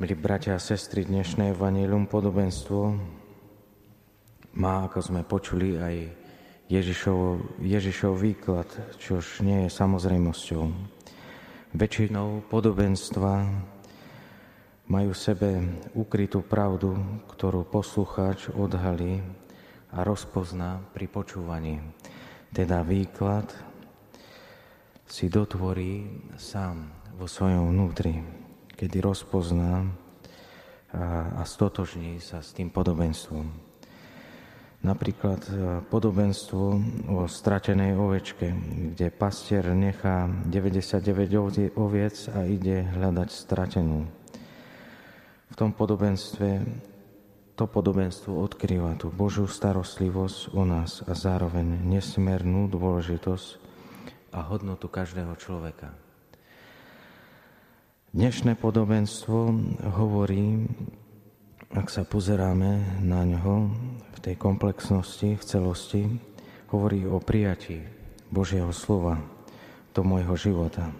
Milí bratia a sestry, dnešné evanílium podobenstvo má, ako sme počuli, aj Ježišov, Ježišov výklad, čož nie je samozrejmosťou. Väčšinou podobenstva majú v sebe ukrytú pravdu, ktorú poslucháč odhalí a rozpozná pri počúvaní. Teda výklad si dotvorí sám vo svojom vnútri kedy rozpozná a, stotožní sa s tým podobenstvom. Napríklad e, podobenstvo o stratenej ovečke, kde pastier nechá 99 oviec a ide hľadať stratenú. V tom podobenstve to podobenstvo odkrýva tú Božiu starostlivosť o nás a zároveň nesmernú dôležitosť a hodnotu každého človeka. Dnešné podobenstvo hovorí, ak sa pozeráme na ňo v tej komplexnosti, v celosti, hovorí o prijatí Božieho slova do môjho života.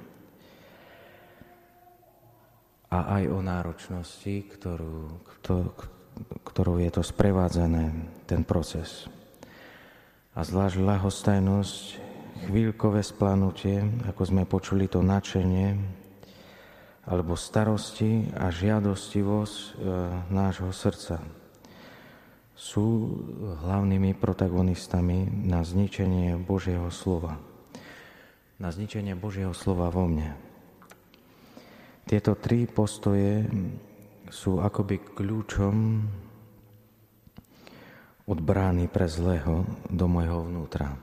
A aj o náročnosti, ktorú, ktorou je to sprevádzané, ten proces. A zvlášť ľahostajnosť, chvíľkové splanutie, ako sme počuli to načenie, alebo starosti a žiadostivosť e, nášho srdca sú hlavnými protagonistami na zničenie Božieho slova. Na zničenie Božieho slova vo mne. Tieto tri postoje sú akoby kľúčom od brány pre zlého do môjho vnútra.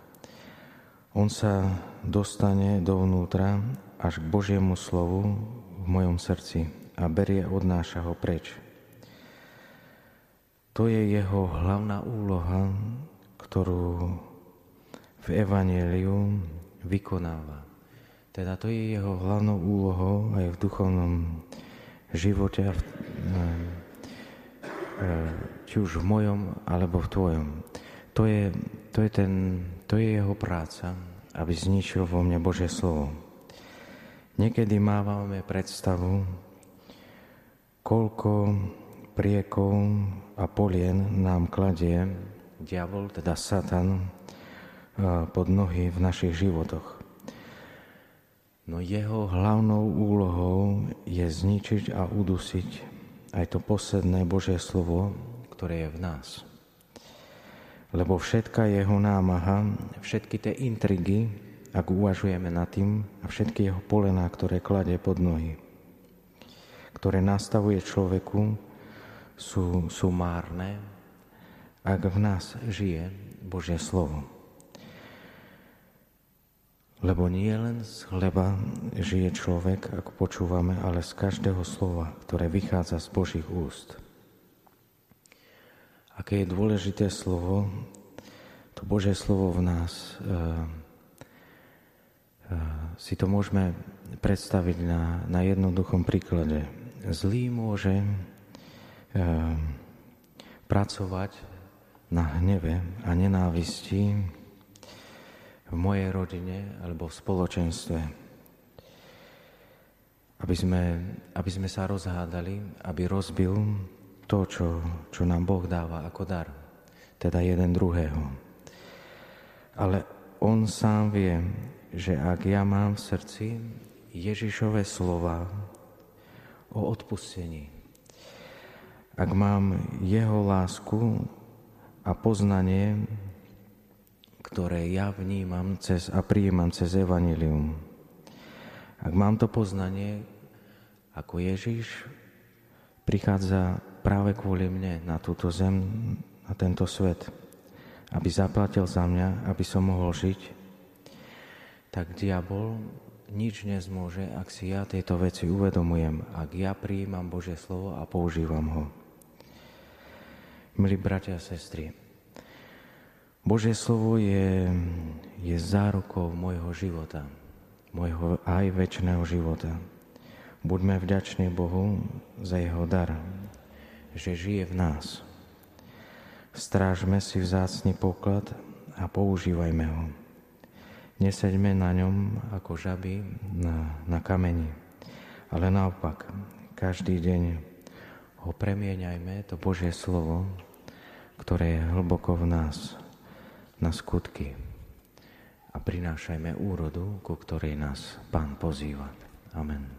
On sa dostane dovnútra až k Božiemu slovu v mojom srdci a berie, odnáša ho preč. To je jeho hlavná úloha, ktorú v Evangeliu vykonáva. Teda to je jeho hlavnou úlohou aj v duchovnom živote, či už v mojom alebo v tvojom. To je, to je, ten, to je jeho práca, aby zničil vo mne Božie slovo. Niekedy mávame predstavu, koľko priekov a polien nám kladie diabol, teda Satan, pod nohy v našich životoch. No jeho hlavnou úlohou je zničiť a udusiť aj to posledné Božie slovo, ktoré je v nás. Lebo všetka jeho námaha, všetky tie intrigy, ak uvažujeme nad tým a všetky jeho polená, ktoré kladie pod nohy, ktoré nastavuje človeku, sú, sú márne, ak v nás žije Božie slovo. Lebo nie len z chleba žije človek, ako počúvame, ale z každého slova, ktoré vychádza z Božích úst. Aké je dôležité slovo, to Božie slovo v nás e, si to môžeme predstaviť na, na jednoduchom príklade. Zlý môže e, pracovať na hneve a nenávisti v mojej rodine alebo v spoločenstve. Aby sme, aby sme sa rozhádali, aby rozbil to, čo, čo nám Boh dáva ako dar, teda jeden druhého. Ale on sám vie, že ak ja mám v srdci Ježišové slova o odpustení, ak mám jeho lásku a poznanie, ktoré ja vnímam cez a prijímam cez Evangelium, ak mám to poznanie, ako Ježiš prichádza práve kvôli mne na túto zem, na tento svet, aby zaplatil za mňa, aby som mohol žiť, tak diabol nič nezmôže, ak si ja tieto veci uvedomujem, ak ja prijímam Božie slovo a používam ho. Milí bratia a sestry, Božie slovo je, je zárukou môjho života, môjho aj väčšného života. Buďme vďační Bohu za jeho dar, že žije v nás. Strážme si vzácný poklad a používajme ho. Neseďme na ňom ako žaby na, na kameni, ale naopak, každý deň ho premieňajme, to Božie slovo, ktoré je hlboko v nás, na skutky a prinášajme úrodu, ku ktorej nás Pán pozýva. Amen.